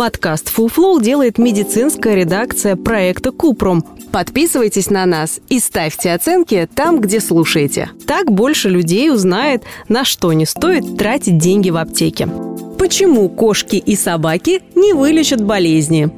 Подкаст Flow делает медицинская редакция проекта Купрум. Подписывайтесь на нас и ставьте оценки там, где слушаете. Так больше людей узнает, на что не стоит тратить деньги в аптеке. Почему кошки и собаки не вылечат болезни?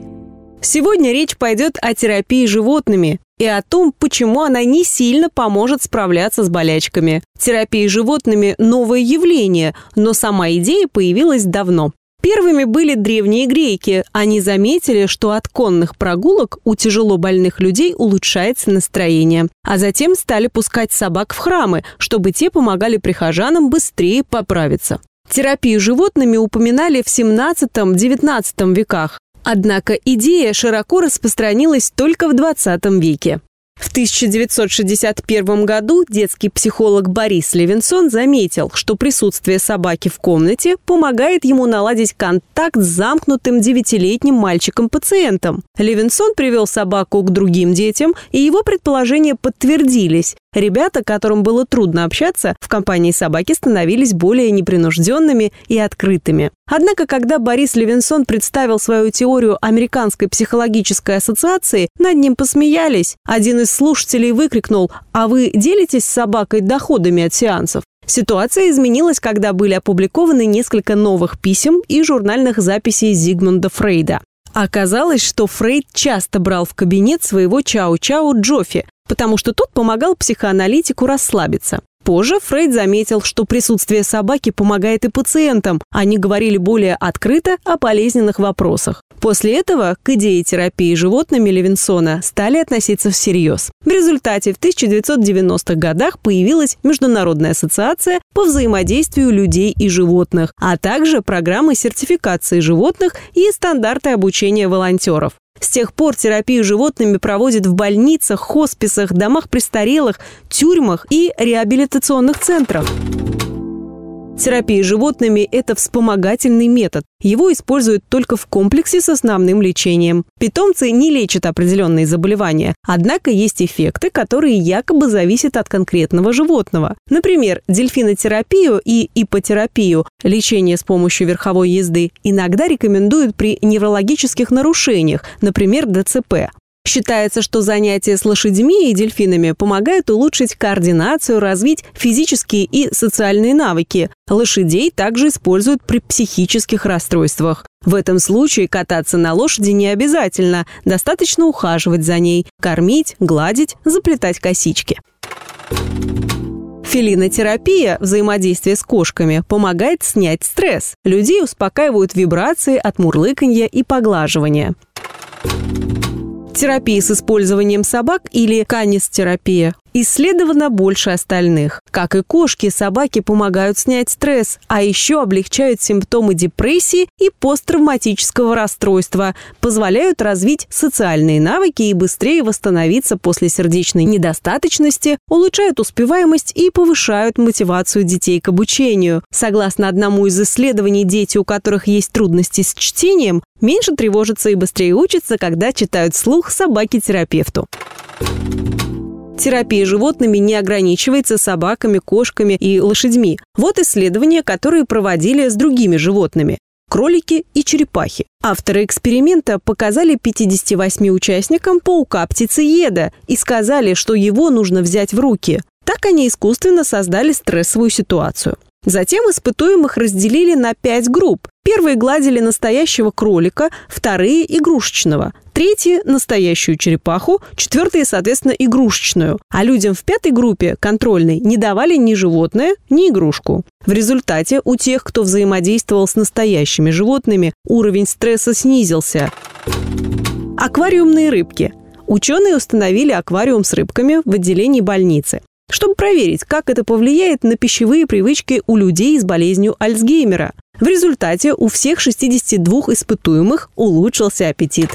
Сегодня речь пойдет о терапии животными и о том, почему она не сильно поможет справляться с болячками. Терапия животными – новое явление, но сама идея появилась давно. Первыми были древние греки. Они заметили, что от конных прогулок у тяжело больных людей улучшается настроение. А затем стали пускать собак в храмы, чтобы те помогали прихожанам быстрее поправиться. Терапию животными упоминали в 17-19 веках. Однако идея широко распространилась только в 20 веке. В 1961 году детский психолог Борис Левинсон заметил, что присутствие собаки в комнате помогает ему наладить контакт с замкнутым девятилетним мальчиком-пациентом. Левинсон привел собаку к другим детям, и его предположения подтвердились. Ребята, которым было трудно общаться, в компании собаки становились более непринужденными и открытыми. Однако, когда Борис Левинсон представил свою теорию Американской психологической ассоциации, над ним посмеялись. Один из слушателей выкрикнул «А вы делитесь с собакой доходами от сеансов?» Ситуация изменилась, когда были опубликованы несколько новых писем и журнальных записей Зигмунда Фрейда. Оказалось, что Фрейд часто брал в кабинет своего чау-чау Джоффи, потому что тот помогал психоаналитику расслабиться. Позже Фрейд заметил, что присутствие собаки помогает и пациентам. Они говорили более открыто о болезненных вопросах. После этого к идее терапии животными Левинсона стали относиться всерьез. В результате в 1990-х годах появилась Международная ассоциация по взаимодействию людей и животных, а также программы сертификации животных и стандарты обучения волонтеров. С тех пор терапию животными проводят в больницах, хосписах, домах престарелых, тюрьмах и реабилитационных центрах. Терапия животными – это вспомогательный метод. Его используют только в комплексе с основным лечением. Питомцы не лечат определенные заболевания, однако есть эффекты, которые якобы зависят от конкретного животного. Например, дельфинотерапию и ипотерапию, лечение с помощью верховой езды, иногда рекомендуют при неврологических нарушениях, например, ДЦП. Считается, что занятия с лошадьми и дельфинами помогают улучшить координацию, развить физические и социальные навыки. Лошадей также используют при психических расстройствах. В этом случае кататься на лошади не обязательно, достаточно ухаживать за ней, кормить, гладить, заплетать косички. Филинотерапия, взаимодействие с кошками, помогает снять стресс. Людей успокаивают вибрации от мурлыканья и поглаживания. Терапия с использованием собак или канистерапия исследовано больше остальных. Как и кошки, собаки помогают снять стресс, а еще облегчают симптомы депрессии и посттравматического расстройства, позволяют развить социальные навыки и быстрее восстановиться после сердечной недостаточности, улучшают успеваемость и повышают мотивацию детей к обучению. Согласно одному из исследований, дети, у которых есть трудности с чтением, меньше тревожатся и быстрее учатся, когда читают слух собаке-терапевту. Терапия животными не ограничивается собаками, кошками и лошадьми. Вот исследования, которые проводили с другими животными кролики и черепахи. Авторы эксперимента показали 58 участникам паука-птицееда и сказали, что его нужно взять в руки. Так они искусственно создали стрессовую ситуацию. Затем испытуемых разделили на пять групп. Первые гладили настоящего кролика, вторые – игрушечного, третьи – настоящую черепаху, четвертые, соответственно, игрушечную. А людям в пятой группе, контрольной, не давали ни животное, ни игрушку. В результате у тех, кто взаимодействовал с настоящими животными, уровень стресса снизился. Аквариумные рыбки. Ученые установили аквариум с рыбками в отделении больницы чтобы проверить, как это повлияет на пищевые привычки у людей с болезнью Альцгеймера. В результате у всех 62 испытуемых улучшился аппетит.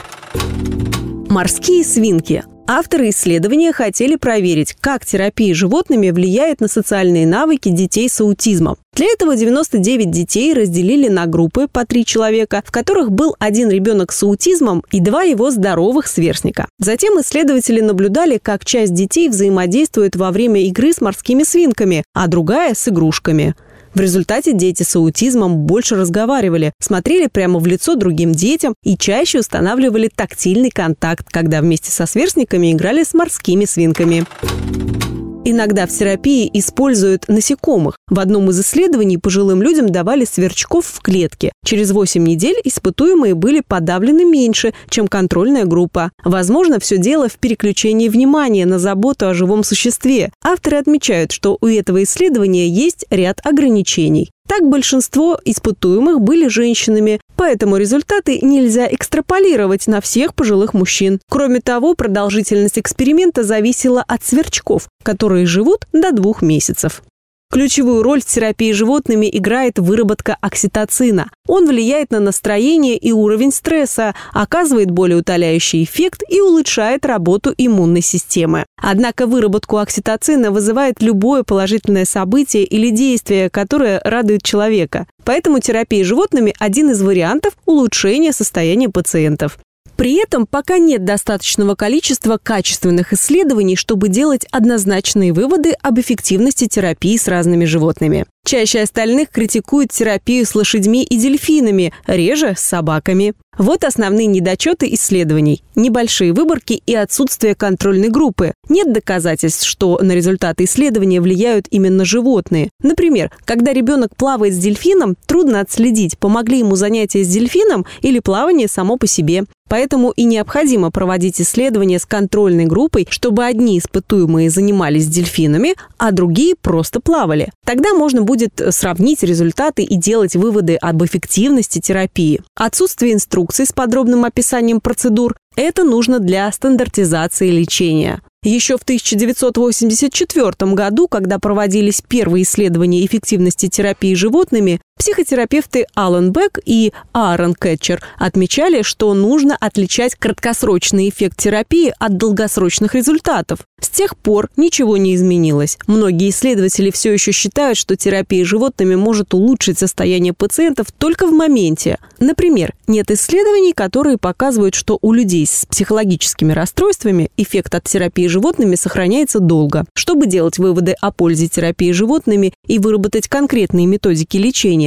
Морские свинки. Авторы исследования хотели проверить, как терапия животными влияет на социальные навыки детей с аутизмом. Для этого 99 детей разделили на группы по три человека, в которых был один ребенок с аутизмом и два его здоровых сверстника. Затем исследователи наблюдали, как часть детей взаимодействует во время игры с морскими свинками, а другая – с игрушками. В результате дети с аутизмом больше разговаривали, смотрели прямо в лицо другим детям и чаще устанавливали тактильный контакт, когда вместе со сверстниками играли с морскими свинками. Иногда в терапии используют насекомых. В одном из исследований пожилым людям давали сверчков в клетке. Через 8 недель испытуемые были подавлены меньше, чем контрольная группа. Возможно, все дело в переключении внимания на заботу о живом существе. Авторы отмечают, что у этого исследования есть ряд ограничений. Так большинство испытуемых были женщинами, поэтому результаты нельзя экстраполировать на всех пожилых мужчин. Кроме того, продолжительность эксперимента зависела от сверчков, которые живут до двух месяцев. Ключевую роль в терапии животными играет выработка окситоцина. Он влияет на настроение и уровень стресса, оказывает более утоляющий эффект и улучшает работу иммунной системы. Однако выработку окситоцина вызывает любое положительное событие или действие, которое радует человека. Поэтому терапия животными – один из вариантов улучшения состояния пациентов. При этом пока нет достаточного количества качественных исследований, чтобы делать однозначные выводы об эффективности терапии с разными животными. Чаще остальных критикуют терапию с лошадьми и дельфинами, реже с собаками. Вот основные недочеты исследований. Небольшие выборки и отсутствие контрольной группы. Нет доказательств, что на результаты исследования влияют именно животные. Например, когда ребенок плавает с дельфином, трудно отследить, помогли ему занятия с дельфином или плавание само по себе. Поэтому и необходимо проводить исследования с контрольной группой, чтобы одни испытуемые занимались дельфинами, а другие просто плавали. Тогда можно будет сравнить результаты и делать выводы об эффективности терапии. Отсутствие инструкций с подробным описанием процедур – это нужно для стандартизации лечения. Еще в 1984 году, когда проводились первые исследования эффективности терапии животными, Психотерапевты Алан Бек и Аарон Кэтчер отмечали, что нужно отличать краткосрочный эффект терапии от долгосрочных результатов. С тех пор ничего не изменилось. Многие исследователи все еще считают, что терапия животными может улучшить состояние пациентов только в моменте. Например, нет исследований, которые показывают, что у людей с психологическими расстройствами эффект от терапии животными сохраняется долго. Чтобы делать выводы о пользе терапии животными и выработать конкретные методики лечения,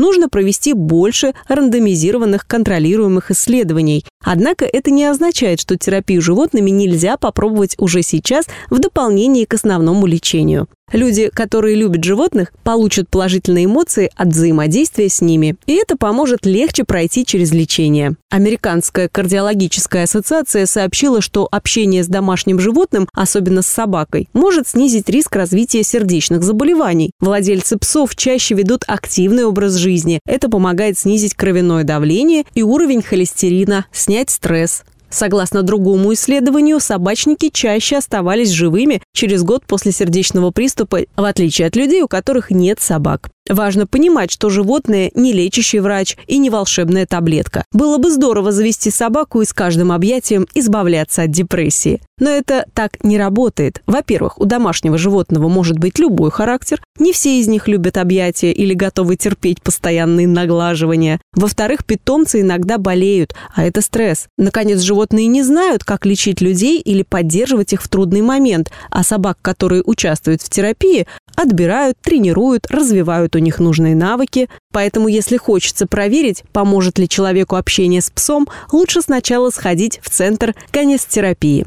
нужно провести больше рандомизированных контролируемых исследований. Однако это не означает, что терапию животными нельзя попробовать уже сейчас в дополнение к основному лечению. Люди, которые любят животных, получат положительные эмоции от взаимодействия с ними, и это поможет легче пройти через лечение. Американская кардиологическая ассоциация сообщила, что общение с домашним животным, особенно с собакой, может снизить риск развития сердечных заболеваний. Владельцы псов чаще ведут активный образ жизни. Это помогает снизить кровяное давление и уровень холестерина, снять стресс. Согласно другому исследованию, собачники чаще оставались живыми через год после сердечного приступа, в отличие от людей, у которых нет собак. Важно понимать, что животное не лечащий врач и не волшебная таблетка. Было бы здорово завести собаку и с каждым объятием избавляться от депрессии. Но это так не работает. Во-первых, у домашнего животного может быть любой характер. Не все из них любят объятия или готовы терпеть постоянные наглаживания. Во-вторых, питомцы иногда болеют, а это стресс. Наконец, животные не знают, как лечить людей или поддерживать их в трудный момент, а собак, которые участвуют в терапии, отбирают, тренируют, развивают у них нужные навыки. Поэтому, если хочется проверить, поможет ли человеку общение с псом, лучше сначала сходить в центр конец-терапии.